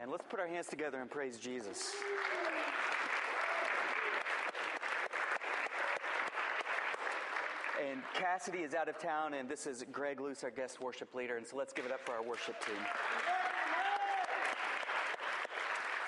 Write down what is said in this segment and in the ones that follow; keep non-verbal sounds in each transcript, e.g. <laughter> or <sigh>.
And let's put our hands together and praise Jesus. And Cassidy is out of town, and this is Greg Luce, our guest worship leader. And so let's give it up for our worship team.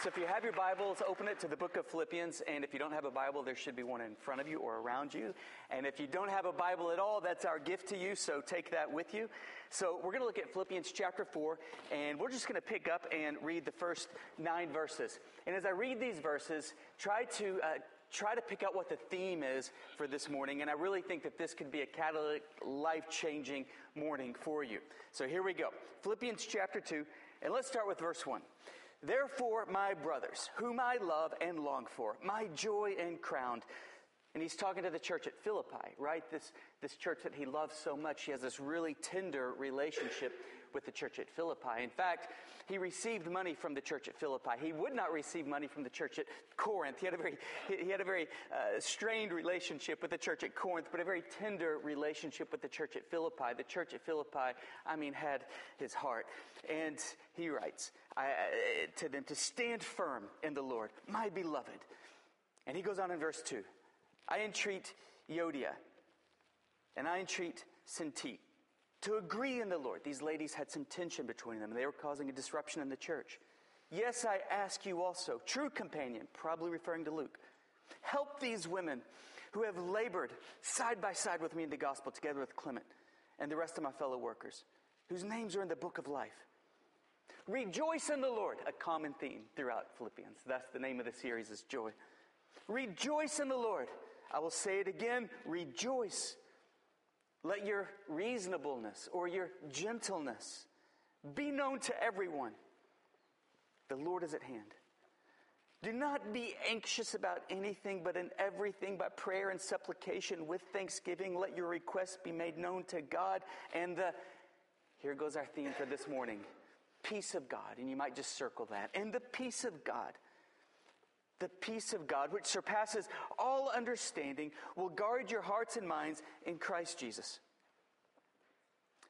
So if you have your Bibles, open it to the book of Philippians. And if you don't have a Bible, there should be one in front of you or around you. And if you don't have a Bible at all, that's our gift to you. So take that with you. So we're going to look at Philippians chapter 4, and we're just going to pick up and read the first nine verses. And as I read these verses, try to. Uh, try to pick out what the theme is for this morning, and I really think that this could be a catalytic, life changing morning for you. So here we go Philippians chapter 2, and let's start with verse 1. Therefore, my brothers, whom I love and long for, my joy and crown. And he's talking to the church at Philippi, right? This, this church that he loves so much. He has this really tender relationship with the church at Philippi. In fact, he received money from the church at Philippi. He would not receive money from the church at Corinth. He had a very, he had a very uh, strained relationship with the church at Corinth, but a very tender relationship with the church at Philippi. The church at Philippi, I mean, had his heart. And he writes I, to them to stand firm in the Lord, my beloved. And he goes on in verse 2 I entreat Euodia and I entreat Syntyche to agree in the Lord. These ladies had some tension between them, and they were causing a disruption in the church. Yes, I ask you also, true companion, probably referring to Luke, help these women who have labored side by side with me in the gospel, together with Clement and the rest of my fellow workers, whose names are in the book of life. Rejoice in the Lord, a common theme throughout Philippians. That's the name of the series is joy. Rejoice in the Lord. I will say it again, rejoice. Let your reasonableness or your gentleness be known to everyone. The Lord is at hand. Do not be anxious about anything, but in everything, by prayer and supplication with thanksgiving, let your requests be made known to God. And the, here goes our theme for this morning peace of God. And you might just circle that. And the peace of God the peace of God, which surpasses all understanding, will guard your hearts and minds in Christ Jesus.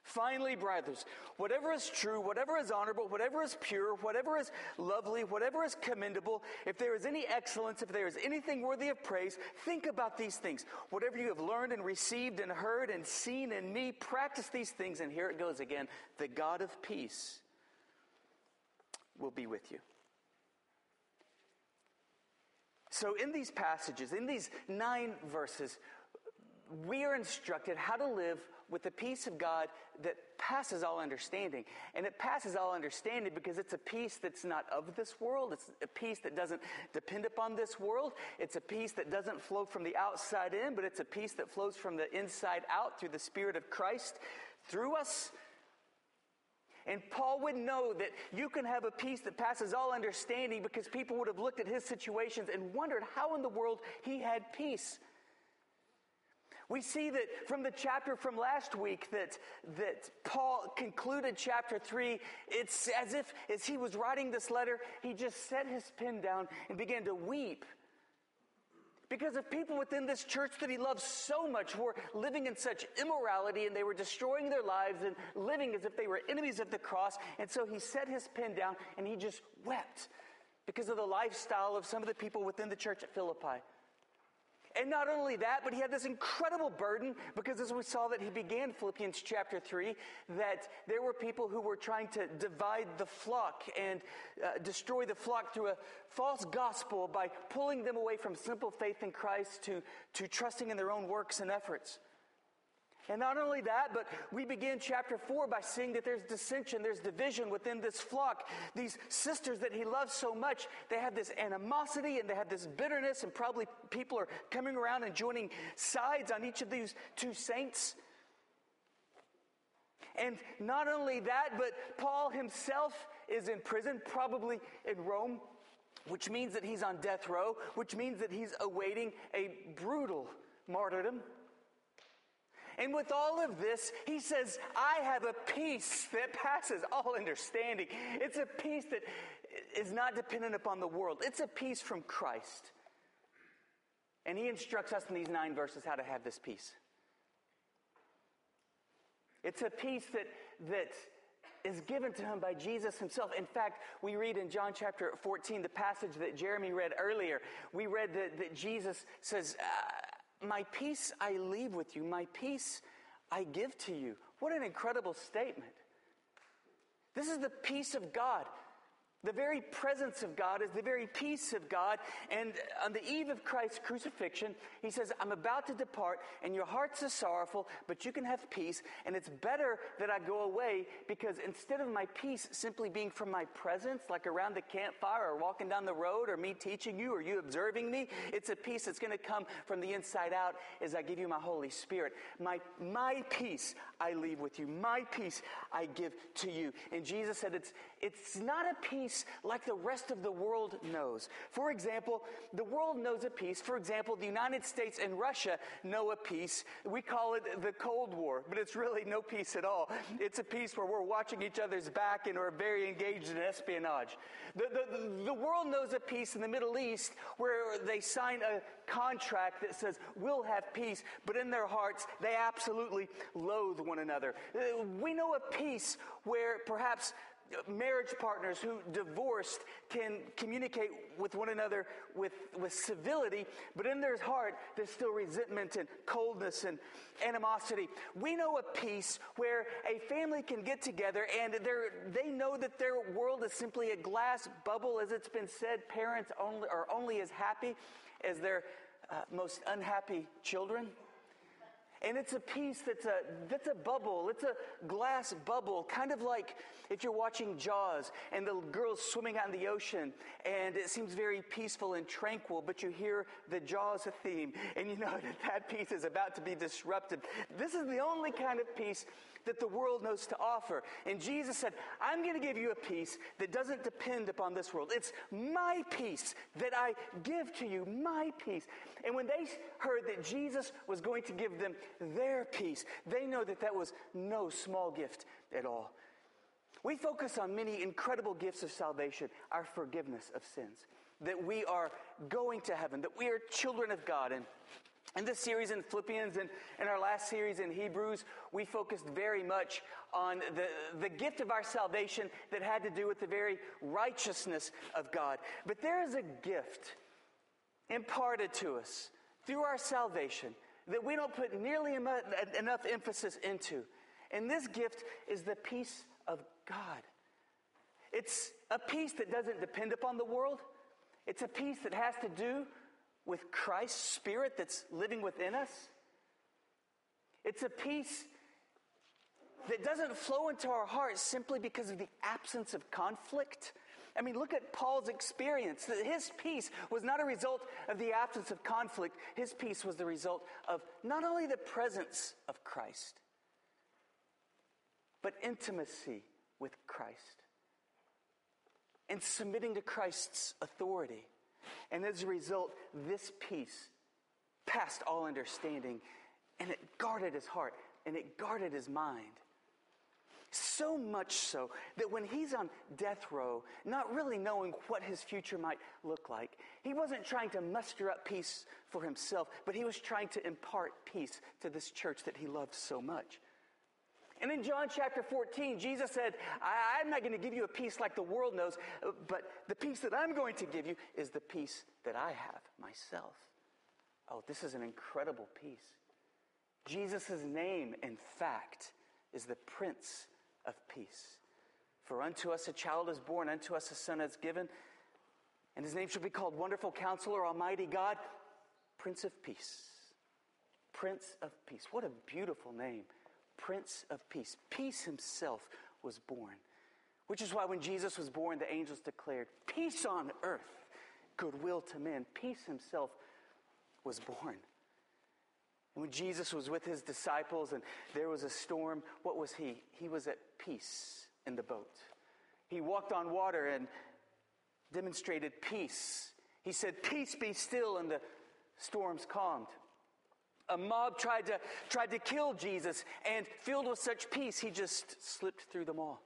Finally, brothers, whatever is true, whatever is honorable, whatever is pure, whatever is lovely, whatever is commendable, if there is any excellence, if there is anything worthy of praise, think about these things. Whatever you have learned and received and heard and seen in me, practice these things. And here it goes again the God of peace will be with you. So, in these passages, in these nine verses, we are instructed how to live with the peace of God that passes all understanding. And it passes all understanding because it's a peace that's not of this world. It's a peace that doesn't depend upon this world. It's a peace that doesn't flow from the outside in, but it's a peace that flows from the inside out through the Spirit of Christ through us. And Paul would know that you can have a peace that passes all understanding because people would have looked at his situations and wondered how in the world he had peace. We see that from the chapter from last week that, that Paul concluded chapter 3. It's as if, as he was writing this letter, he just set his pen down and began to weep because of people within this church that he loves so much were living in such immorality and they were destroying their lives and living as if they were enemies of the cross. And so he set his pen down and he just wept because of the lifestyle of some of the people within the church at Philippi. And not only that, but he had this incredible burden because as we saw that he began Philippians chapter 3, that there were people who were trying to divide the flock and uh, destroy the flock through a false gospel by pulling them away from simple faith in Christ to, to trusting in their own works and efforts. And not only that, but we begin chapter 4 by seeing that there's dissension, there's division within this flock. These sisters that he loves so much, they have this animosity and they have this bitterness, and probably people are coming around and joining sides on each of these two saints. And not only that, but Paul himself is in prison, probably in Rome, which means that he's on death row, which means that he's awaiting a brutal martyrdom. And with all of this, he says, I have a peace that passes all understanding. It's a peace that is not dependent upon the world, it's a peace from Christ. And he instructs us in these nine verses how to have this peace. It's a peace that, that is given to him by Jesus himself. In fact, we read in John chapter 14, the passage that Jeremy read earlier, we read that, that Jesus says, uh, My peace I leave with you, my peace I give to you. What an incredible statement. This is the peace of God the very presence of God is the very peace of God. And on the eve of Christ's crucifixion, he says, I'm about to depart, and your hearts are sorrowful, but you can have peace. And it's better that I go away because instead of my peace simply being from my presence, like around the campfire or walking down the road or me teaching you or you observing me, it's a peace that's going to come from the inside out as I give you my Holy Spirit. My, my peace I leave with you. My peace I give to you. And Jesus said, it's, it's not a peace like the rest of the world knows. For example, the world knows a peace. For example, the United States and Russia know a peace. We call it the Cold War, but it's really no peace at all. It's a peace where we're watching each other's back and are very engaged in espionage. The, the, the world knows a peace in the Middle East where they sign a contract that says we'll have peace, but in their hearts they absolutely loathe one another. Uh, we know a peace where perhaps marriage partners who divorced can communicate with one another with, with civility, but in their heart, there's still resentment and coldness and animosity. We know a peace where a family can get together and they know that their world is simply a glass bubble, as it's been said. Parents only, are only as happy as their uh, most unhappy children. And it's a peace that's a, that's a bubble. It's a glass bubble, kind of like if you're watching Jaws and the girl's swimming out in the ocean and it seems very peaceful and tranquil, but you hear the Jaws <laughs> theme and you know that that peace is about to be disrupted. This is the only kind of peace that the world knows to offer. And Jesus said, I'm going to give you a peace that doesn't depend upon this world. It's my peace that I give to you, my peace. And when they heard that Jesus was going to give them their peace, they know that that was no small gift at all. We focus on many incredible gifts of salvation, our forgiveness of sins, that we are going to heaven, that we are children of God. And in this series in Philippians and in our last series in Hebrews, we focused very much on the, the gift of our salvation that had to do with the very righteousness of God. But there is a gift imparted to us through our salvation that we don't put nearly enough emphasis into. And this gift is the peace of God. It's a peace that doesn't depend upon the world. It's a peace that has to do with Christ's Spirit that's living within us. It's a peace that doesn't flow into our hearts simply because of the absence of conflict. I mean, look at Paul's experience. His peace was not a result of the absence of conflict, his peace was the result of not only the presence of Christ, but intimacy with Christ and submitting to Christ's authority. And as a result, this peace passed all understanding and it guarded his heart and it guarded his mind. So much so that when he's on death row, not really knowing what his future might look like, he wasn't trying to muster up peace for himself, but he was trying to impart peace to this church that he loved so much. And in John chapter 14, Jesus said, I, am not going to give you a peace like the world knows, but the peace that I'm going to give you is the peace that I have myself. Oh, this is an incredible peace. Jesus' name, in fact, is the Prince of Peace. For unto us a child is born, unto us a son is given, and his name shall be called Wonderful Counselor, Almighty God, Prince of Peace. Prince of Peace. What a beautiful name. Prince of Peace. Peace himself was born. Which is why when Jesus was born, the angels declared, Peace on earth, goodwill to men. Peace himself was born. And when Jesus was with his disciples and there was a storm, what was he? He was at peace in the boat. He walked on water and demonstrated peace. He said, Peace be still, and the storms calmed a mob tried to, tried to kill Jesus, and filled with such peace, he just slipped through them all.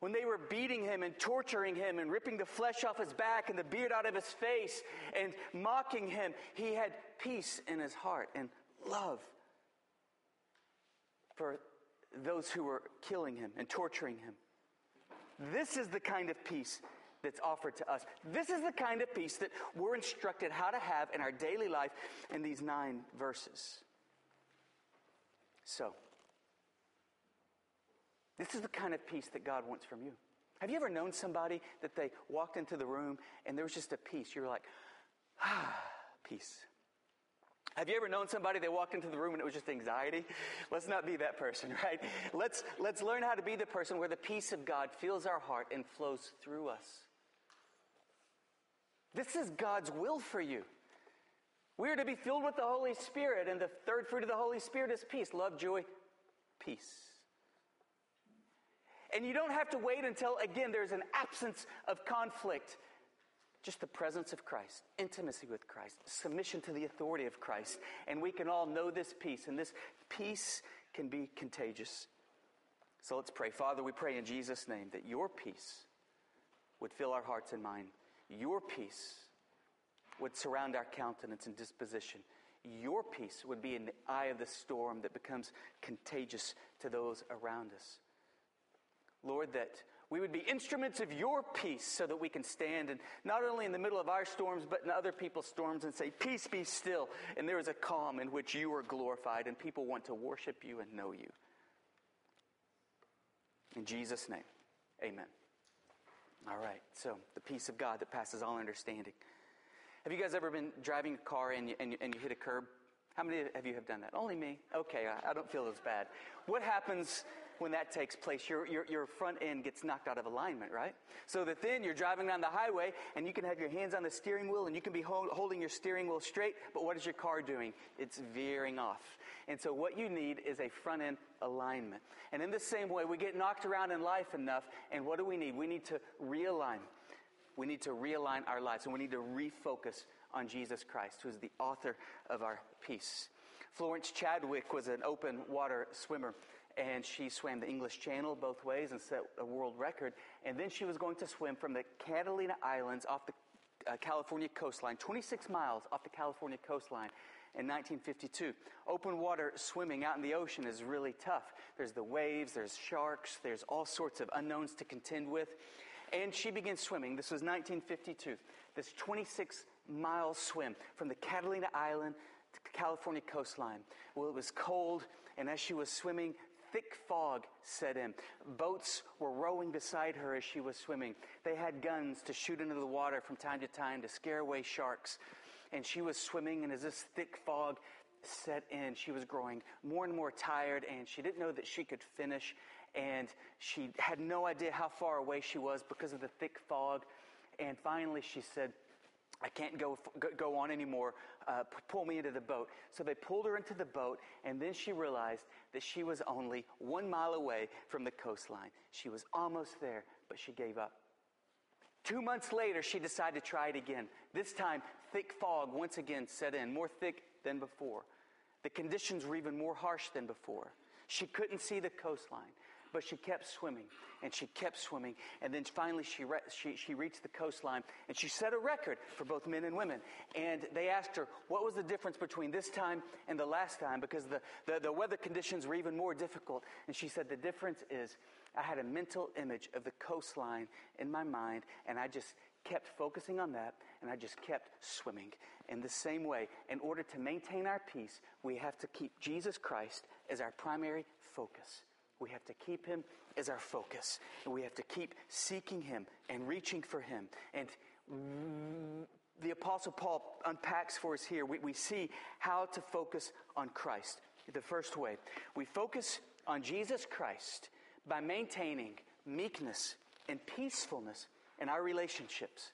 When they were beating him and torturing him and ripping the flesh off his back and the beard out of his face and mocking him, he had peace in his heart and love for those who were killing him and torturing him. This is the kind of peace that's offered to us. This is the kind of peace that we're instructed how to have in our daily life in these nine verses. So, this is the kind of peace that God wants from you. Have you ever known somebody that they walked into the room and there was just a peace? You're like, ah, peace. Have you ever known somebody they walked into the room and it was just anxiety? Let's not be that person, <laughs> right? Let's, let's learn how to be the person where the peace of God fills our heart and flows through us. This is God's will for you. We are to be filled with the Holy Spirit, and the third fruit of the Holy Spirit is peace love, joy, peace. And you don't have to wait until, again, there's an absence of conflict just the presence of Christ, intimacy with Christ, submission to the authority of Christ. And we can all know this peace, and this peace can be contagious. So let's pray. Father, we pray in Jesus' name that your peace would fill our hearts and mind. Your peace would surround our countenance and disposition. Your peace would be in the eye of the storm that becomes contagious to those around us. Lord, that we would be instruments of your peace so that we can stand and not only in the middle of our storms, but in other people's storms and say, Peace be still. And there is a calm in which you are glorified and people want to worship you and know you. In Jesus' name, amen. All right, so the peace of God that passes all understanding. Have you guys ever been driving a car and you, and you, and you hit a curb? How many of you have done that? Only me? Okay, I, I don't feel as bad. What happens when that takes place, your, your, your front end gets knocked out of alignment, right? So that then you're driving down the highway and you can have your hands on the steering wheel and you can be hold, holding your steering wheel straight, but what is your car doing? It's veering off. And so what you need is a front end alignment. And in the same way, we get knocked around in life enough, and what do we need? We need to realign. We need to realign our lives, and we need to refocus on Jesus Christ, who is the author of our peace. Florence Chadwick was an open water swimmer and she swam the English Channel both ways and set a world record. And then she was going to swim from the Catalina Islands off the uh, California coastline, 26 miles off the California coastline in 1952. Open water swimming out in the ocean is really tough. There's the waves, there's sharks, there's all sorts of unknowns to contend with. And she began swimming. This was 1952. This 26 mile swim from the Catalina Island to California coastline. Well, it was cold, and as she was swimming, thick fog set in. Boats were rowing beside her as she was swimming. They had guns to shoot into the water from time to time to scare away sharks. And she was swimming, and as this thick fog set in, she was growing more and more tired, and she didn't know that she could finish. And she had no idea how far away she was because of the thick fog. And finally, she said, I can't go, go on anymore. Uh, pull me into the boat. So they pulled her into the boat, and then she realized that she was only one mile away from the coastline. She was almost there, but she gave up. Two months later, she decided to try it again. This time, thick fog once again set in, more thick than before. The conditions were even more harsh than before. She couldn't see the coastline. But she kept swimming and she kept swimming. And then finally she, re- she, she reached the coastline and she set a record for both men and women. And they asked her, what was the difference between this time and the last time? Because the, the, the weather conditions were even more difficult. And she said, the difference is I had a mental image of the coastline in my mind and I just kept focusing on that and I just kept swimming. In the same way, in order to maintain our peace, we have to keep Jesus Christ as our primary focus. We have to keep Him as our focus. And we have to keep seeking Him and reaching for Him. And the Apostle Paul unpacks for us here. We, we see how to focus on Christ. The first way we focus on Jesus Christ by maintaining meekness and peacefulness in our relationships.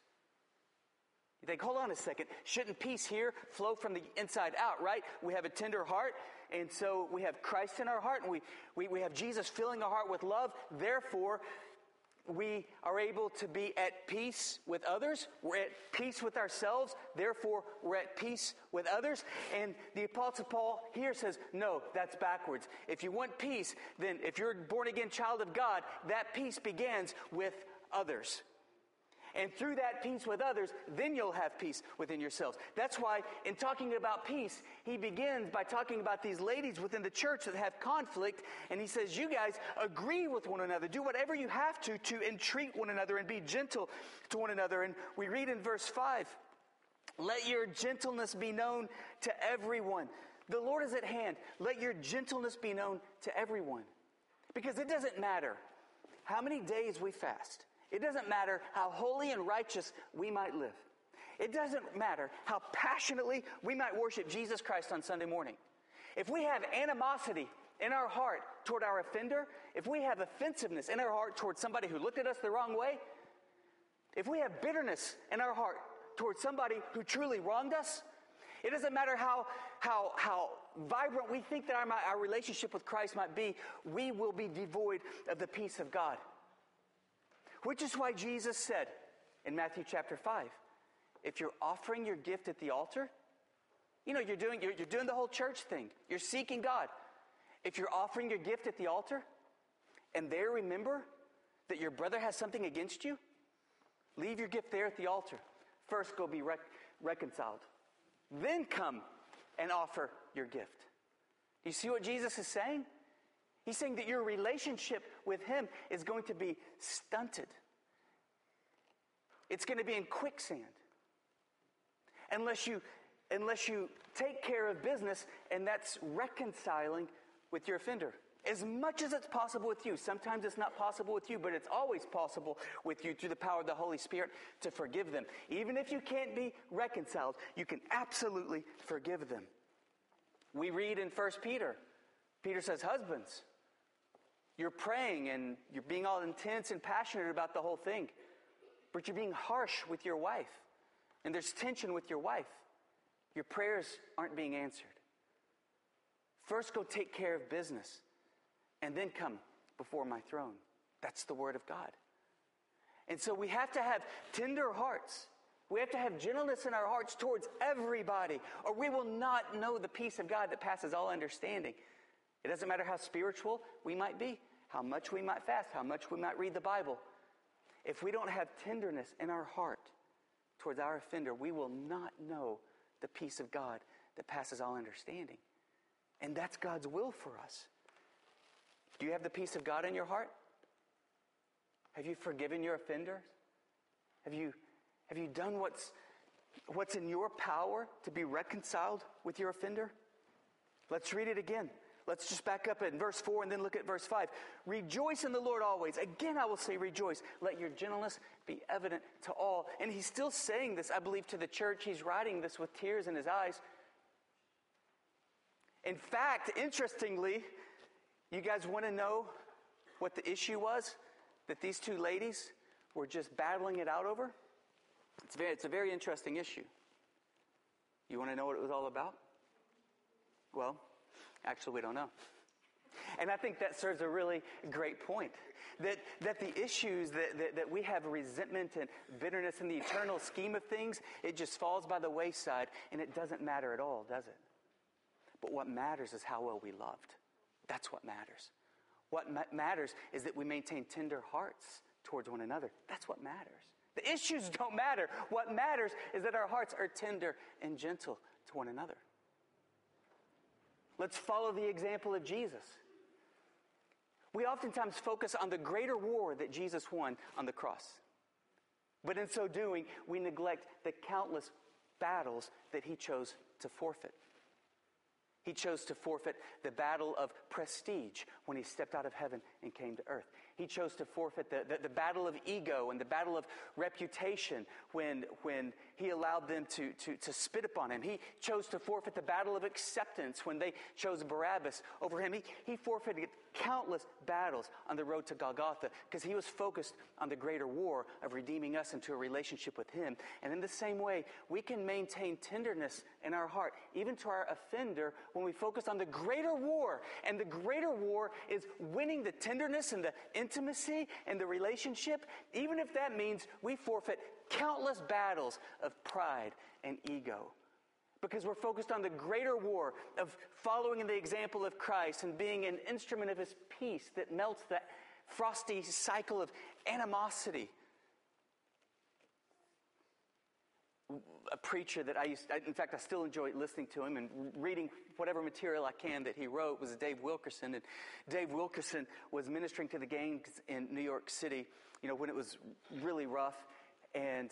You think, hold on a second. Shouldn't peace here flow from the inside out, right? We have a tender heart, and so we have Christ in our heart, and we, we, we have Jesus filling our heart with love. Therefore, we are able to be at peace with others. We're at peace with ourselves. Therefore, we're at peace with others. And the Apostle Paul here says, no, that's backwards. If you want peace, then if you're a born again child of God, that peace begins with others. And through that peace with others, then you'll have peace within yourselves. That's why, in talking about peace, he begins by talking about these ladies within the church that have conflict. And he says, You guys agree with one another. Do whatever you have to to entreat one another and be gentle to one another. And we read in verse 5 Let your gentleness be known to everyone. The Lord is at hand. Let your gentleness be known to everyone. Because it doesn't matter how many days we fast. It doesn't matter how holy and righteous we might live. It doesn't matter how passionately we might worship Jesus Christ on Sunday morning. If we have animosity in our heart toward our offender, if we have offensiveness in our heart toward somebody who looked at us the wrong way, if we have bitterness in our heart toward somebody who truly wronged us, it doesn't matter how, how, how vibrant we think that our, our relationship with Christ might be, we will be devoid of the peace of God. Which is why Jesus said in Matthew chapter 5 if you're offering your gift at the altar, you know, you're doing, you're, you're doing the whole church thing, you're seeking God. If you're offering your gift at the altar and there remember that your brother has something against you, leave your gift there at the altar. First, go be rec- reconciled. Then come and offer your gift. Do You see what Jesus is saying? He's saying that your relationship with Him is going to be stunted. It's going to be in quicksand. Unless you, unless you take care of business, and that's reconciling with your offender. As much as it's possible with you. Sometimes it's not possible with you, but it's always possible with you through the power of the Holy Spirit to forgive them. Even if you can't be reconciled, you can absolutely forgive them. We read in 1 Peter, Peter says, Husbands, you're praying and you're being all intense and passionate about the whole thing, but you're being harsh with your wife, and there's tension with your wife. Your prayers aren't being answered. First, go take care of business, and then come before my throne. That's the Word of God. And so we have to have tender hearts. We have to have gentleness in our hearts towards everybody, or we will not know the peace of God that passes all understanding. It doesn't matter how spiritual we might be, how much we might fast, how much we might read the Bible. If we don't have tenderness in our heart towards our offender, we will not know the peace of God that passes all understanding. And that's God's will for us. Do you have the peace of God in your heart? Have you forgiven your offenders? Have you, have you done what's, what's in your power to be reconciled with your offender? Let's read it again. Let's just back up in verse 4 and then look at verse 5. Rejoice in the Lord always. Again, I will say rejoice. Let your gentleness be evident to all. And he's still saying this, I believe, to the church. He's writing this with tears in his eyes. In fact, interestingly, you guys want to know what the issue was that these two ladies were just battling it out over? It's, very, it's a very interesting issue. You want to know what it was all about? Well, Actually, we don't know. And I think that serves a really great point. That, that the issues that, that, that, we have resentment and bitterness in the eternal scheme of things, it just falls by the wayside and it doesn't matter at all, does it? But what matters is how well we loved. That's what matters. What ma- matters is that we maintain tender hearts towards one another. That's what matters. The issues <laughs> don't matter. What matters is that our hearts are tender and gentle to one another. Let's follow the example of Jesus. We oftentimes focus on the greater war that Jesus won on the cross. But in so doing, we neglect the countless battles that he chose to forfeit. He chose to forfeit the battle of prestige when he stepped out of heaven and came to earth. He chose to forfeit the, the, the, battle of ego and the battle of reputation when, when he allowed them to, to, to spit upon him. He chose to forfeit the battle of acceptance when they chose Barabbas over him. He, he forfeited countless battles on the road to Golgotha because he was focused on the greater war of redeeming us into a relationship with him. And in the same way, we can maintain tenderness in our heart, even to our offender, when we focus on the greater war. And the greater war is winning the tenderness and the intimacy and the relationship, even if that means we forfeit countless battles of pride and ego. Because we're focused on the greater war of following in the example of Christ and being an instrument of his peace that melts that frosty cycle of animosity. a preacher that I used, in fact, I still enjoy listening to him and reading whatever material I can that he wrote was Dave Wilkerson. And Dave Wilkerson was ministering to the gangs in New York City, you know, when it was really rough. And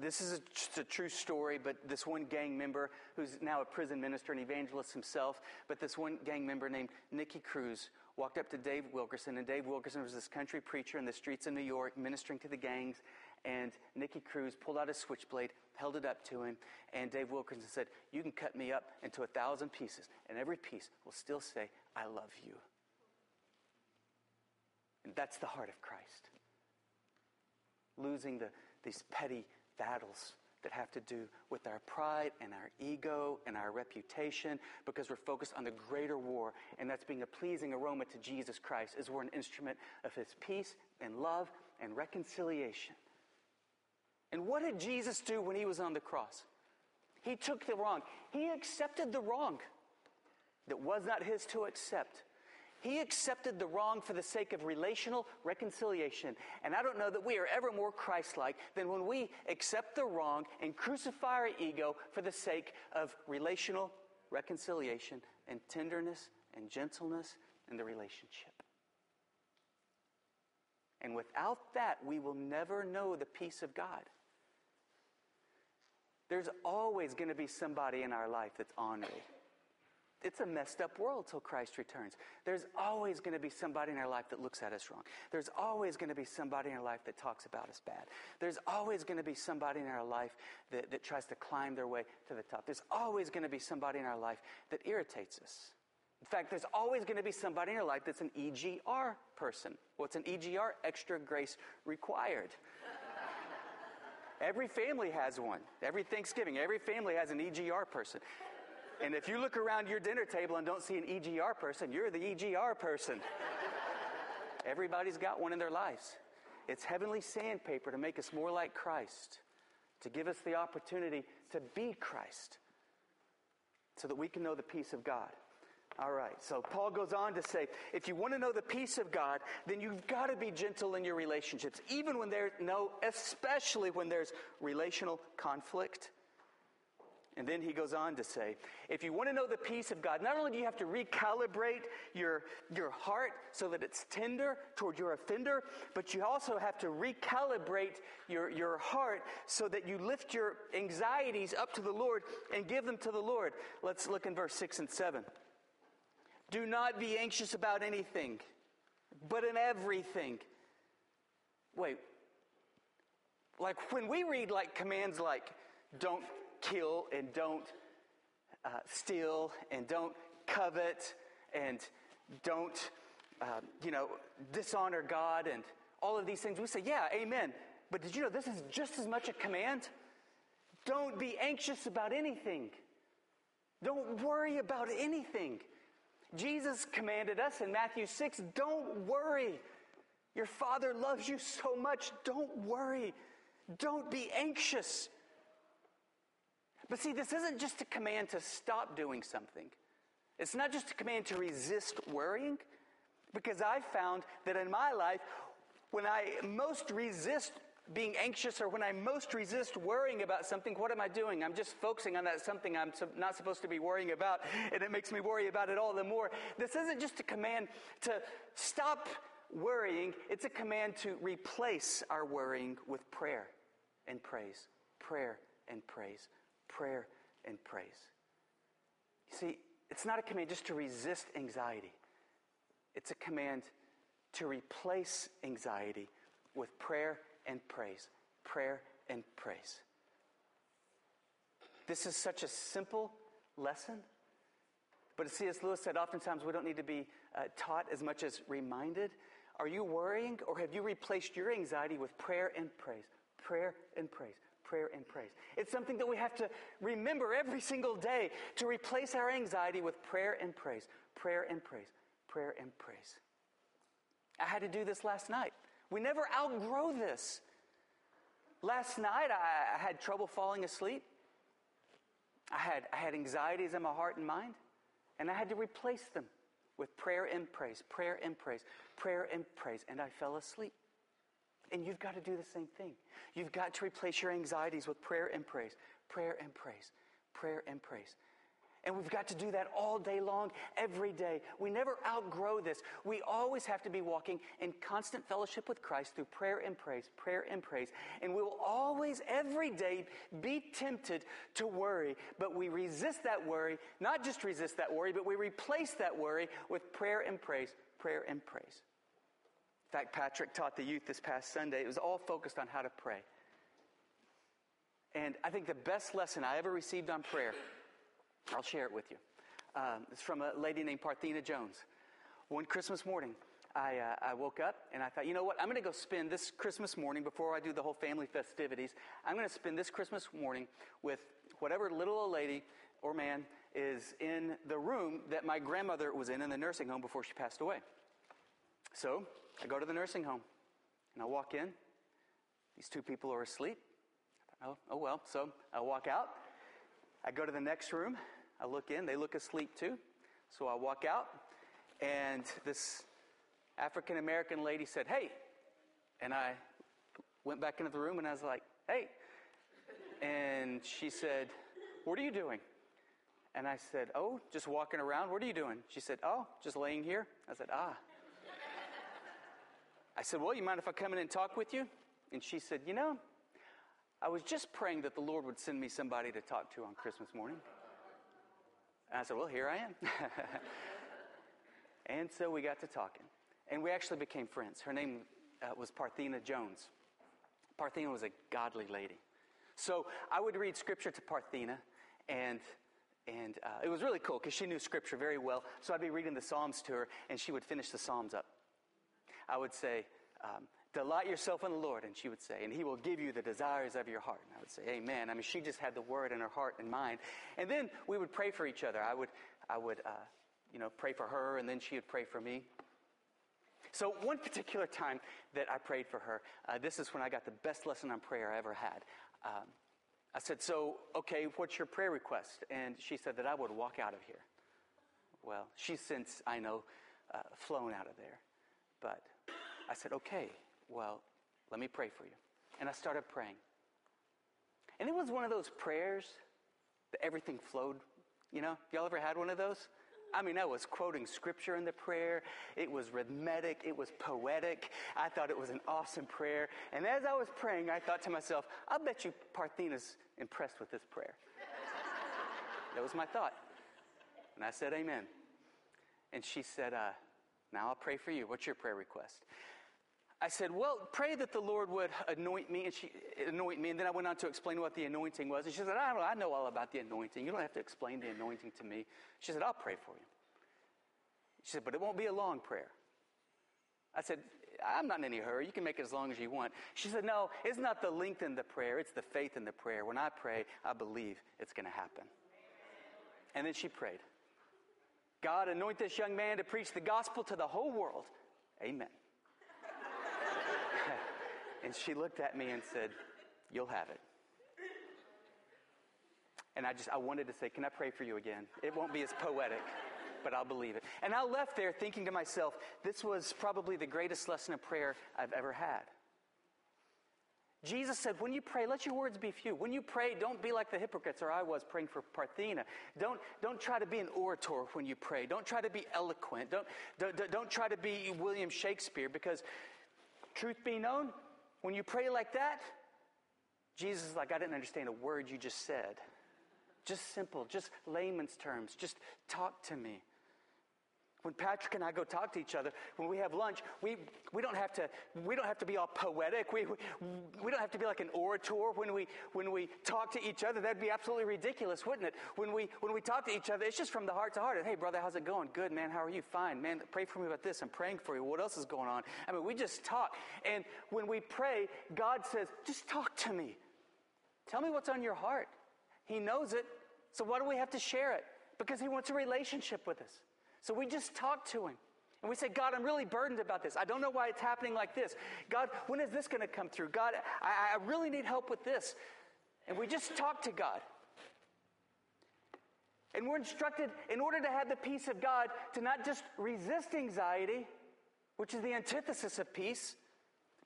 this is a, a true story, but this one gang member who's now a prison minister and evangelist himself, but this one gang member named Nicky Cruz walked up to Dave Wilkerson, and Dave Wilkerson was this country preacher in the streets of New York ministering to the gangs. And Nicky Cruz pulled out a switchblade, held it up to him, and Dave Wilkerson said, You can cut me up into a thousand pieces, and every piece will still say, I love you. And that's the heart of Christ. Losing the, these petty battles that have to do with our pride and our ego and our reputation because we're focused on the greater war, and that's being a pleasing aroma to Jesus Christ as we're an instrument of his peace and love and reconciliation. And what did Jesus do when he was on the cross? He took the wrong. He accepted the wrong that was not his to accept. He accepted the wrong for the sake of relational reconciliation. And I don't know that we are ever more Christ like than when we accept the wrong and crucify our ego for the sake of relational reconciliation and tenderness and gentleness in the relationship. And without that, we will never know the peace of God. There's always going to be somebody in our life that's ornery. It's a messed up world till Christ returns. There's always going to be somebody in our life that looks at us wrong. There's always going to be somebody in our life that talks about us bad. There's always going to be somebody in our life that, that tries to climb their way to the top. There's always going to be somebody in our life that irritates us. In fact, there's always going to be somebody in your life that's an EGR person. What's an EGR? Extra grace required. <laughs> Every family has one. Every Thanksgiving, every family has an EGR person. And if you look around your dinner table and don't see an EGR person, you're the EGR person. Everybody's got one in their lives. It's heavenly sandpaper to make us more like Christ, to give us the opportunity to be Christ, so that we can know the peace of God. All right, so Paul goes on to say if you want to know the peace of God, then you've got to be gentle in your relationships, even when there's no, especially when there's relational conflict. And then he goes on to say, if you want to know the peace of God, not only do you have to recalibrate your, your heart so that it's tender toward your offender, but you also have to recalibrate your, your heart so that you lift your anxieties up to the Lord and give them to the Lord. Let's look in verse 6 and 7. Do not be anxious about anything, but in everything. Wait. Like when we read like commands like don't kill and don't uh, steal and don't covet and don't, uh, you know, dishonor God and all of these things, we say, yeah, amen. But did you know this is just as much a command? Don't be anxious about anything. Don't worry about anything. Jesus commanded us in Matthew 6 don't worry. Your Father loves you so much. Don't worry. Don't be anxious. But see, this isn't just a command to stop doing something. It's not just a command to resist worrying, because I found that in my life, when I most resist being anxious or when I most resist worrying about something, what am I doing? I'm just focusing on that something I'm not supposed to be worrying about, and it makes me worry about it all the more. This isn't just a command to stop worrying, it's a command to replace our worrying with prayer and praise, prayer and praise, prayer and praise. You see, it's not a command just to resist anxiety, it's a command to replace anxiety with prayer and praise. Prayer and praise. This is such a simple lesson. But as C.S. Lewis said, oftentimes we don't need to be uh, taught as much as reminded. Are you worrying or have you replaced your anxiety with prayer and praise? Prayer and praise. Prayer and praise. It's something that we have to remember every single day to replace our anxiety with prayer and praise. Prayer and praise. Prayer and praise. I had to do this last night. We never outgrow this. Last night, I, I had trouble falling asleep. I had, I had anxieties in my heart and mind, and I had to replace them with prayer and praise, prayer and praise, prayer and praise, and I fell asleep. And you've got to do the same thing. You've got to replace your anxieties with prayer and praise, prayer and praise, prayer and praise. And we've got to do that all day long, every day. We never outgrow this. We always have to be walking in constant fellowship with Christ through prayer and praise, prayer and praise. And we will always, every day, be tempted to worry. But we resist that worry, not just resist that worry, but we replace that worry with prayer and praise, prayer and praise. In fact, Patrick taught the youth this past Sunday. It was all focused on how to pray. And I think the best lesson I ever received on prayer I'll share it with you. Um, it's from a lady named Parthena Jones. One Christmas morning, I, uh, I woke up and I thought, you know what? I'm going to go spend this Christmas morning, before I do the whole family festivities, I'm going to spend this Christmas morning with whatever little old lady or man is in the room that my grandmother was in in the nursing home before she passed away. So I go to the nursing home and I walk in. These two people are asleep. Oh, oh well. So I walk out. I go to the next room. I look in. They look asleep too. So I walk out, and this African American lady said, Hey. And I went back into the room and I was like, Hey. And she said, What are you doing? And I said, Oh, just walking around. What are you doing? She said, Oh, just laying here. I said, Ah. I said, Well, you mind if I come in and talk with you? And she said, You know, I was just praying that the Lord would send me somebody to talk to on Christmas morning. And I said, Well, here I am. <laughs> and so we got to talking. And we actually became friends. Her name uh, was Parthena Jones. Parthena was a godly lady. So I would read scripture to Parthena, and, and uh, it was really cool because she knew scripture very well. So I'd be reading the Psalms to her, and she would finish the Psalms up. I would say, um, Delight yourself in the Lord, and she would say, and He will give you the desires of your heart. And I would say, Amen. I mean, she just had the word in her heart and mind. And then we would pray for each other. I would, I would, uh, you know, pray for her, and then she would pray for me. So one particular time that I prayed for her, uh, this is when I got the best lesson on prayer I ever had. Um, I said, "So, okay, what's your prayer request?" And she said that I would walk out of here. Well, she's since I know uh, flown out of there, but I said, "Okay." Well, let me pray for you. And I started praying. And it was one of those prayers that everything flowed. You know, y'all ever had one of those? I mean, I was quoting scripture in the prayer. It was rhythmic. It was poetic. I thought it was an awesome prayer. And as I was praying, I thought to myself, I'll bet you Parthena's impressed with this prayer. <laughs> that was my thought. And I said, Amen. And she said, uh, Now I'll pray for you. What's your prayer request? I said, Well, pray that the Lord would anoint me. And she anoint me. And then I went on to explain what the anointing was. And she said, I, know, I know all about the anointing. You don't have to explain the anointing to me. She said, I'll pray for you. She said, But it won't be a long prayer. I said, I'm not in any hurry. You can make it as long as you want. She said, No, it's not the length in the prayer, it's the faith in the prayer. When I pray, I believe it's going to happen. And then she prayed God, anoint this young man to preach the gospel to the whole world. Amen. And she looked at me and said, You'll have it. And I just, I wanted to say, Can I pray for you again? It won't be as poetic, but I'll believe it. And I left there thinking to myself, This was probably the greatest lesson of prayer I've ever had. Jesus said, when you pray, let your words be few. When you pray, don't be like the hypocrites or I was praying for Parthena. Don't, don't try to be an orator when you pray. Don't try to be eloquent. Don't, don't, don't try to be William Shakespeare because truth be known, when you pray like that, Jesus is like, I didn't understand a word you just said. Just simple, just layman's terms. Just talk to me. When Patrick and I go talk to each other, when we have lunch, we, we, don't, have to, we don't have to be all poetic. We, we, we don't have to be like an orator when we, when we talk to each other. That'd be absolutely ridiculous, wouldn't it? When we, when we talk to each other, it's just from the heart to heart. hey, brother, how's it going? Good, man. How are you? Fine. Man, pray for me about this. I'm praying for you. What else is going on? I mean, we just talk. And when we pray, God says, just talk to me. Tell me what's on your heart. He knows it. So why do we have to share it? Because He wants a relationship with us. So we just talk to him. And we say, God, I'm really burdened about this. I don't know why it's happening like this. God, when is this going to come through? God, I, I really need help with this. And we just talk to God. And we're instructed, in order to have the peace of God, to not just resist anxiety, which is the antithesis of peace,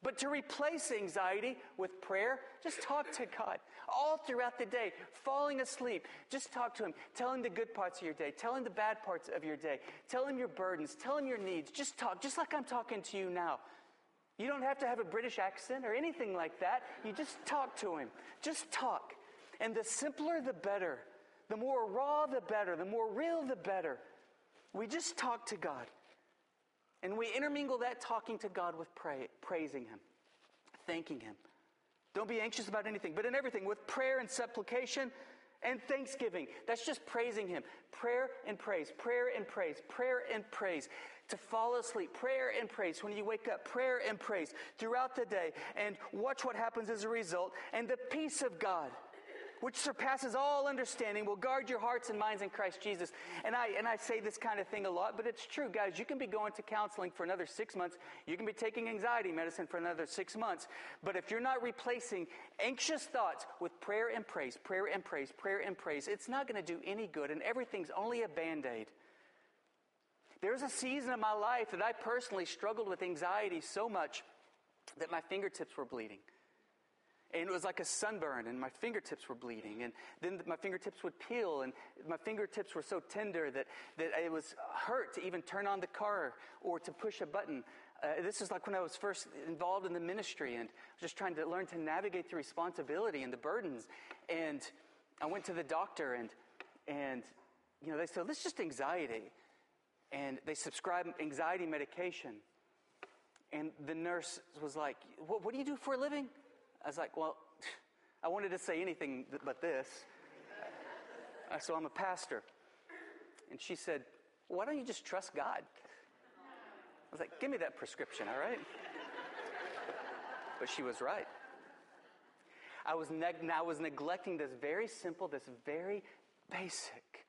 But to replace anxiety with prayer, just talk to God all throughout the day, falling asleep. Just talk to Him. Tell Him the good parts of your day. Tell Him the bad parts of your day. Tell Him your burdens. Tell Him your needs. Just talk, just like I'm talking to you now. You don't have to have a British accent or anything like that. You just talk to Him. Just talk. And the simpler, the better. The more raw, the better. The more real, the better. We just talk to God. And we intermingle that talking to God with pray, praising Him, thanking Him. Don't be anxious about anything, but in everything, with prayer and supplication and thanksgiving. That's just praising Him. Prayer and praise, prayer and praise, prayer and praise. To fall asleep, prayer and praise. When you wake up, prayer and praise throughout the day. And watch what happens as a result. And the peace of God which surpasses all understanding, will guard your hearts and minds in Christ Jesus. And I, and I say this kind of thing a lot, but it's true, guys. You can be going to counseling for another six months. You can be taking anxiety medicine for another six months. But if you're not replacing anxious thoughts with prayer and praise, prayer and praise, prayer and praise, it's not going to do any good, and everything's only a band aid. There's a season of my life that I personally struggled with anxiety so much that my fingertips were bleeding. And it was like a sunburn, and my fingertips were bleeding. And then my fingertips would peel, and my fingertips were so tender that, that it was hurt to even turn on the car or to push a button. Uh, this is like when I was first involved in the ministry and just trying to learn to navigate the responsibility and the burdens. And I went to the doctor, and, and you know, they said, this is just anxiety. And they prescribed anxiety medication. And the nurse was like, what, what do you do for a living? I was like, well, <laughs> I wanted to say anything but this. Uh, so I'm a pastor. And she said, why don't you just trust God? I was like, give me that prescription, all right? But she was right. I was, neg- I was neglecting this very simple, this very basic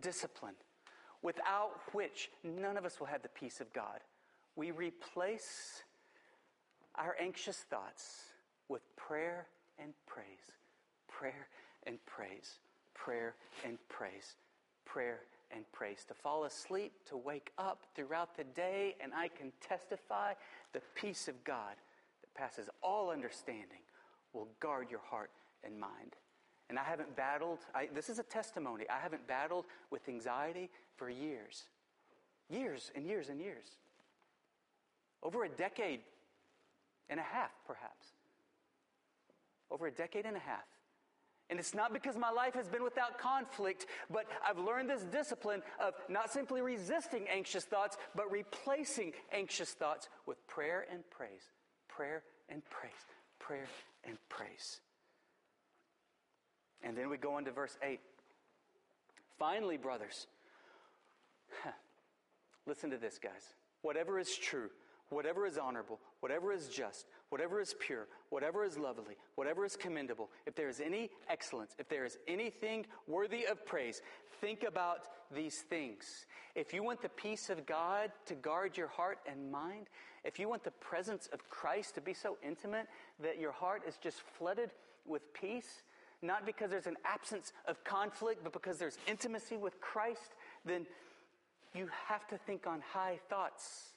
discipline, without which none of us will have the peace of God. We replace our anxious thoughts with prayer and praise, prayer and praise, prayer and praise, prayer and praise. To fall asleep, to wake up throughout the day, and I can testify the peace of God that passes all understanding will guard your heart and mind. And I haven't battled, I, this is a testimony. I haven't battled with anxiety for years. Years and years and years. Over a decade and a half, perhaps over a decade and a half. And it's not because my life has been without conflict, but I've learned this discipline of not simply resisting anxious thoughts, but replacing anxious thoughts with prayer and praise. Prayer and praise. Prayer and praise. And then we go into verse 8. Finally, brothers, <laughs> listen to this, guys. Whatever is true, whatever is honorable, whatever is just, whatever is pure, whatever is lovely, whatever is commendable, if there is any excellence, if there is anything worthy of praise, think about these things. If you want the peace of God to guard your heart and mind, if you want the presence of Christ to be so intimate that your heart is just flooded with peace, not because there's an absence of conflict, but because there's intimacy with Christ, then you have to think on high thoughts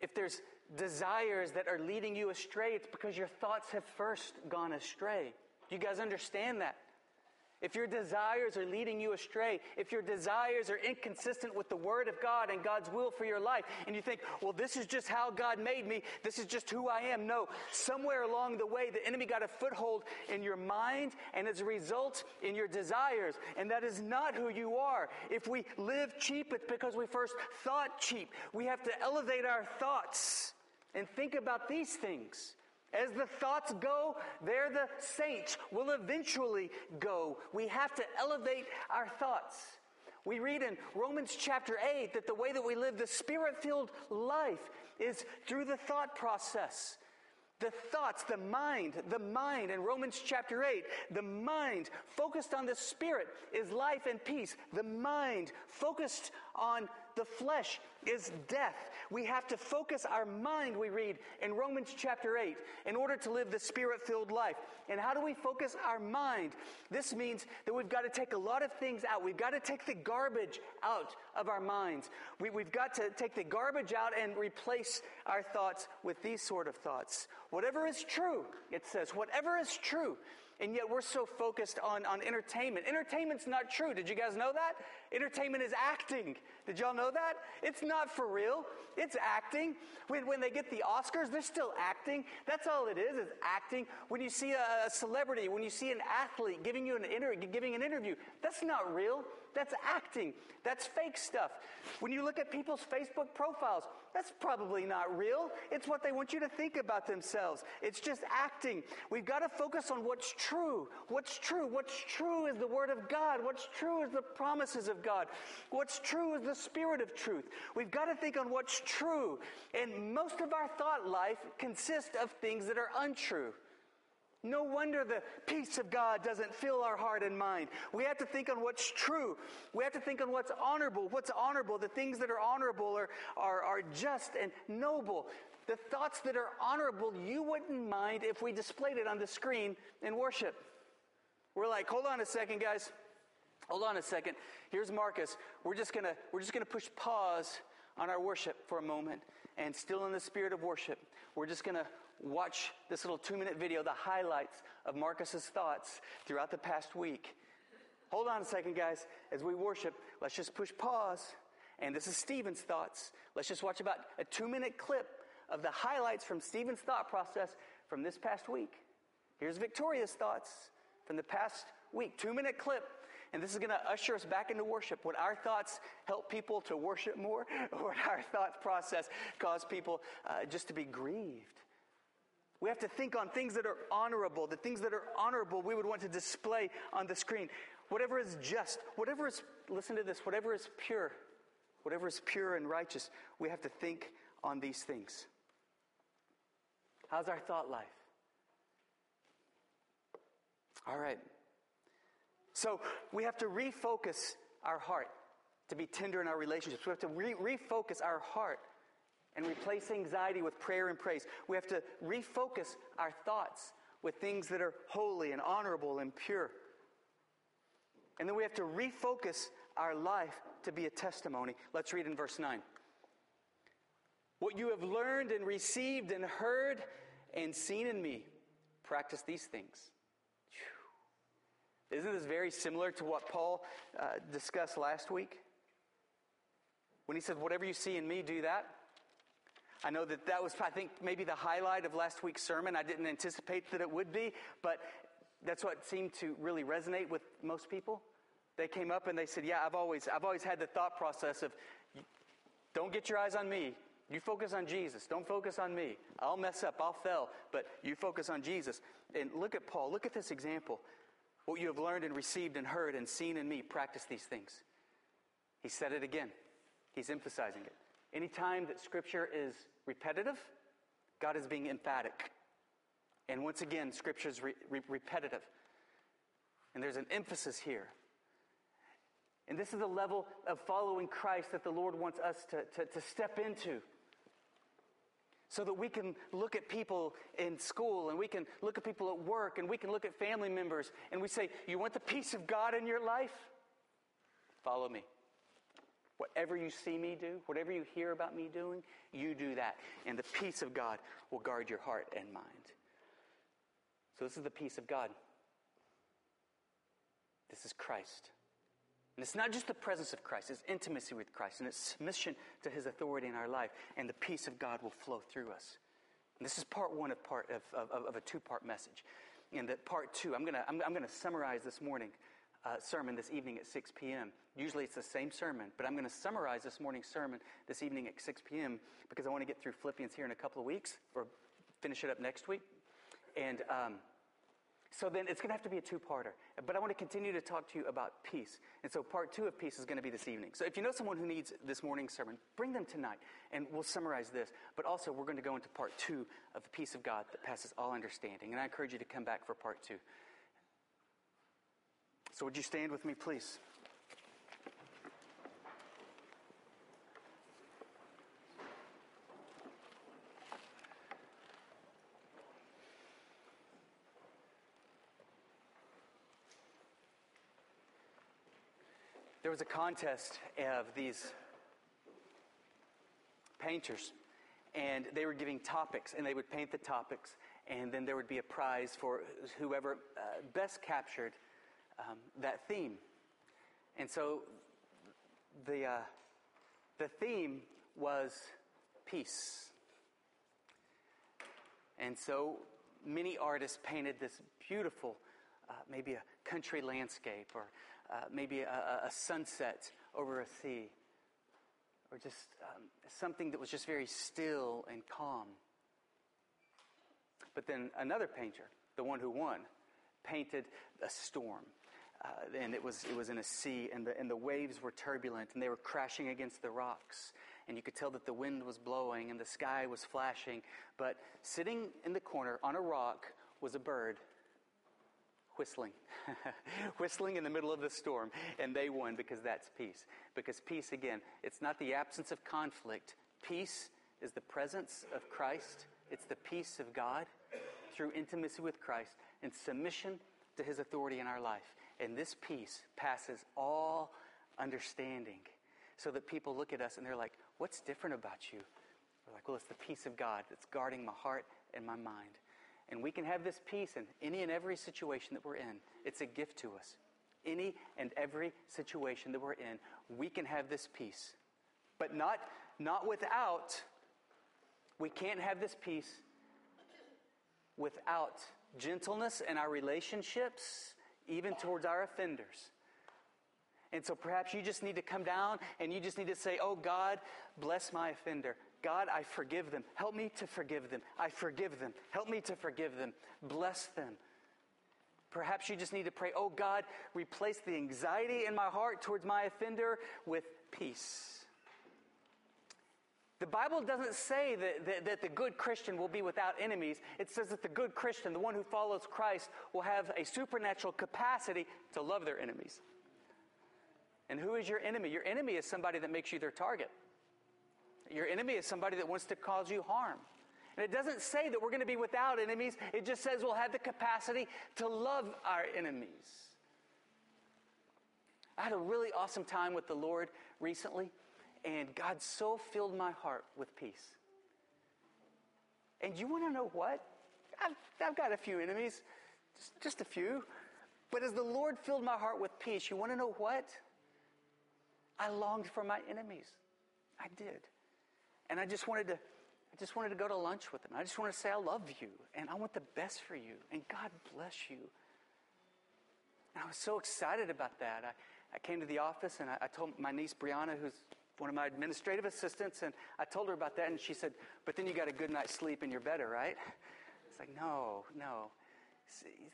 if there's desires that are leading you astray, it's because your thoughts have first gone astray. Do you guys understand that? If your desires are leading you astray, if your desires are inconsistent with the Word of God and God's will for your life, and you think, well, this is just how God made me, this is just who I am. No, somewhere along the way, the enemy got a foothold in your mind and as a result in your desires, and that is not who you are. If we live cheap, it's because we first thought cheap. We have to elevate our thoughts and think about these things. As the thoughts go, there the saints will eventually go. We have to elevate our thoughts. We read in Romans chapter 8 that the way that we live the spirit filled life is through the thought process. The thoughts, the mind, the mind in Romans chapter 8, the mind focused on the spirit is life and peace. The mind focused on the flesh is death. We have to focus our mind, we read in Romans chapter 8, in order to live the spirit filled life. And how do we focus our mind? This means that we've got to take a lot of things out. We've got to take the garbage out of our minds. We, have got to take the garbage out and replace our thoughts with these sort of thoughts. Whatever is true, it says, whatever is true. And yet we're so focused on, on entertainment. Entertainment's not true. Did you guys know that? Entertainment is acting. Did y'all know that? It's not for real. It's acting. When, when they get the Oscars, they're still acting. That's all it is, is acting. When you see a, celebrity, when you see an athlete giving you an inter- giving an interview, that's not real. That's acting. That's fake stuff. When you look at people's Facebook profiles, that's probably not real. It's what they want you to think about themselves. It's just acting. We've got to focus on what's true. What's true? What's true is the Word of God. What's true is the promises of God. What's true is the Spirit of truth. We've got to think on what's true. And most of our thought life consists of things that are untrue. No wonder the peace of God doesn't fill our heart and mind. We have to think on what's true. We have to think on what's honorable. What's honorable? The things that are honorable are, are, are just and noble. The thoughts that are honorable, you wouldn't mind if we displayed it on the screen in worship. We're like, hold on a second, guys. Hold on a second. Here's Marcus. We're just gonna we're just gonna push pause on our worship for a moment, and still in the spirit of worship, we're just gonna watch this little two minute video, the highlights of Marcus's thoughts throughout the past week. Hold on a second, guys. As we worship, let's just push pause. And this is Stephen's thoughts. Let's just watch about a two minute clip of the highlights from Stephen's thought process from this past week. Here's Victoria's thoughts from the past week. Two minute clip. And this is going to usher us back into worship. Would our thoughts help people to worship more? Or <laughs> would our thought process cause people uh, just to be grieved? We have to think on things that are honorable. The things that are honorable we would want to display on the screen. Whatever is just, whatever is, listen to this, whatever is pure, whatever is pure and righteous, we have to think on these things. How's our thought life? All right. So we have to refocus our heart to be tender in our relationships. We have to re- refocus our heart and replace anxiety with prayer and praise. We have to refocus our thoughts with things that are holy and honorable and pure. And then we have to refocus our life to be a testimony. Let's read in verse 9. What you have learned and received and heard and seen in me, practice these things. Isn't this very similar to what Paul uh, discussed last week? When he said, Whatever you see in me, do that. I know that that was, I think, maybe the highlight of last week's sermon. I didn't anticipate that it would be, but that's what seemed to really resonate with most people. They came up and they said, "Yeah, I've always, I've always had the thought process of, don't get your eyes on me. You focus on Jesus. Don't focus on me. I'll mess up. I'll fail. But you focus on Jesus. And look at Paul. Look at this example. What you have learned and received and heard and seen in me, practice these things. He said it again. He's emphasizing it. Anytime that Scripture is repetitive, God is being emphatic. And once again, Scripture is re- re- repetitive. And there's an emphasis here. And this is the level of following Christ that the Lord wants us to, to, to step into. So that we can look at people in school and we can look at people at work and we can look at family members and we say, You want the peace of God in your life? Follow me. Whatever you see me do, whatever you hear about me doing, you do that. And the peace of God will guard your heart and mind. So, this is the peace of God. This is Christ. And it's not just the presence of Christ, it's intimacy with Christ and it's submission to his authority in our life, and the peace of God will flow through us. And this is part one of, part of, of, of a two part message. And that part two, I'm going to I'm, I'm gonna summarize this morning uh, sermon this evening at 6 p.m. Usually it's the same sermon, but I'm going to summarize this morning's sermon this evening at 6 p.m. because I want to get through Philippians here in a couple of weeks or finish it up next week. And um, so then it's going to have to be a two parter. But I want to continue to talk to you about peace. And so part two of peace is going to be this evening. So if you know someone who needs this morning's sermon, bring them tonight and we'll summarize this. But also, we're going to go into part two of the peace of God that passes all understanding. And I encourage you to come back for part two. So, would you stand with me, please? There was a contest of these painters, and they were giving topics, and they would paint the topics, and then there would be a prize for whoever uh, best captured um, that theme. And so the, uh, the theme was peace. And so many artists painted this beautiful, uh, maybe a country landscape or uh, maybe a, a, sunset over a sea or just um, something that was just very still and calm. But then another painter, the one who won, painted a storm. Uh, and it was, it was in a sea, and the, and the waves were turbulent, and they were crashing against the rocks. And you could tell that the wind was blowing, and the sky was flashing. But sitting in the corner on a rock was a bird whistling, <laughs> whistling in the middle of the storm. And they won because that's peace. Because peace, again, it's not the absence of conflict. Peace is the presence of Christ, it's the peace of God through intimacy with Christ and submission to his authority in our life. And this peace passes all understanding. So that people look at us and they're like, What's different about you? We're like, Well, it's the peace of God that's guarding my heart and my mind. And we can have this peace in any and every situation that we're in. It's a gift to us. Any and every situation that we're in, we can have this peace. But not, not without, we can't have this peace without gentleness in our relationships, even towards our offenders. And so perhaps you just need to come down and you just need to say, Oh God, bless my offender. God, I forgive them. Help me to forgive them. I forgive them. Help me to forgive them. Bless them. Perhaps you just need to pray, Oh God, replace the anxiety in my heart towards my offender with peace. The Bible doesn't say that, that, that, the good Christian will be without enemies. It says that the good Christian, the one who follows Christ, will have a supernatural capacity to love their enemies. And who is your enemy? Your enemy is somebody that makes you their target. Your enemy is somebody that wants to cause you harm. And it doesn't say that we're going to be without enemies, it just says we'll have the capacity to love our enemies. I had a really awesome time with the Lord recently, and God so filled my heart with peace. And you want to know what? I've, I've got a few enemies, just, just a few. But as the Lord filled my heart with peace, you want to know what? I longed for my enemies. I did. And I just wanted to I just wanted to go to lunch with them. I just want to say I love you and I want the best for you and God bless you. And I was so excited about that. I, I came to the office and I, I told my niece Brianna, who's one of my administrative assistants, and I told her about that, and she said, But then you got a good night's sleep and you're better, right? It's like, No, no.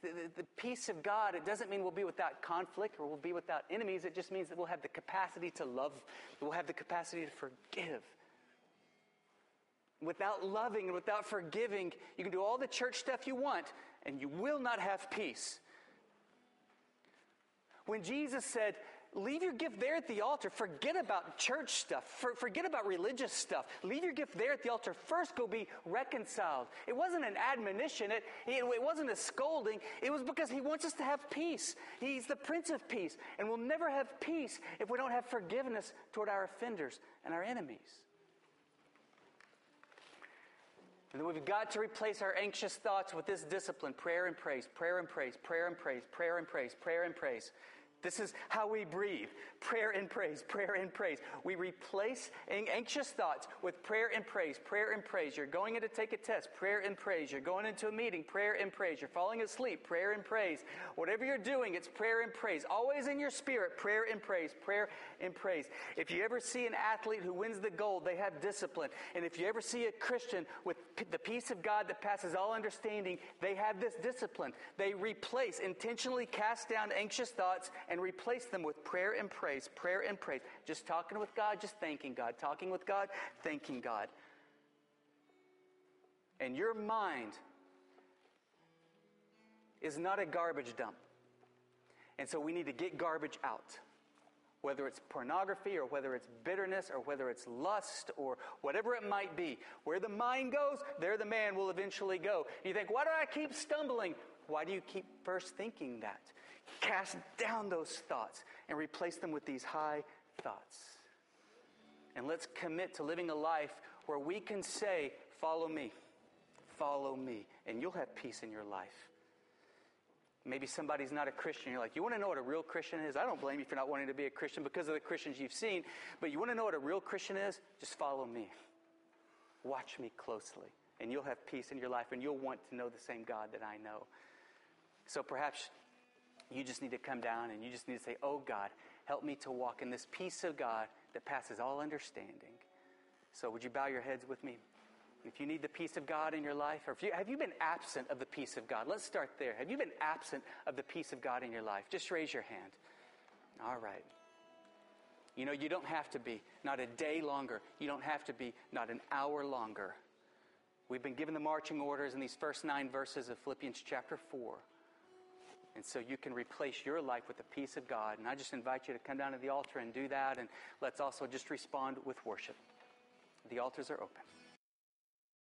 The, the, the, peace of God, it doesn't mean we'll be without conflict or we'll be without enemies. It just means that we'll have the capacity to love, we'll have the capacity to forgive without loving and without forgiving, you can do all the church stuff you want, and you will not have peace. When Jesus said, Leave your gift there at the altar. Forget about church stuff. For, forget about religious stuff. Leave your gift there at the altar. First, go be reconciled. It wasn't an admonition. It, it, it wasn't a scolding. It was because He wants us to have peace. He's the Prince of Peace. And we'll never have peace if we don't have forgiveness toward our offenders and our enemies. And then we've got to replace our anxious thoughts with this discipline prayer and praise, prayer and praise, prayer and praise, prayer and praise, prayer and praise. This is how we breathe prayer and praise, prayer and praise. We replace anxious thoughts with prayer and praise, prayer and praise. You're going in to take a test, prayer and praise. You're going into a meeting, prayer and praise. You're falling asleep, prayer and praise. Whatever you're doing, it's prayer and praise. Always in your spirit, prayer and praise, prayer and praise. If you ever see an athlete who wins the gold, they have discipline. And if you ever see a Christian with the peace of God that passes all understanding, they have this discipline. They replace, intentionally cast down anxious thoughts and replace them with prayer and praise, prayer and praise. Just talking with God, just thanking God. Talking with God, thanking God. And your mind is not a garbage dump. And so we need to get garbage out. Whether it's pornography or whether it's bitterness or whether it's lust or whatever it might be. Where the mind goes, there the man will eventually go. You think, why do I keep stumbling? Why do you keep first thinking that? Cast down those thoughts and replace them with these high thoughts. And let's commit to living a life where we can say, Follow me, follow me, and you'll have peace in your life. Maybe somebody's not a Christian. You're like, you want to know what a real Christian is? I don't blame you for not wanting to be a Christian because of the Christians you've seen. But you want to know what a real Christian is? Just follow me. Watch me closely. And you'll have peace in your life and you'll want to know the same God that I know. So perhaps you just need to come down and you just need to say, Oh God, help me to walk in this peace of God that passes all understanding. So would you bow your heads with me? If you need the peace of God in your life, or if you, have you been absent of the peace of God? Let's start there. Have you been absent of the peace of God in your life? Just raise your hand. All right. You know, you don't have to be, not a day longer. You don't have to be, not an hour longer. We've been given the marching orders in these first nine verses of Philippians chapter 4. And so you can replace your life with the peace of God. And I just invite you to come down to the altar and do that. And let's also just respond with worship. The altars are open.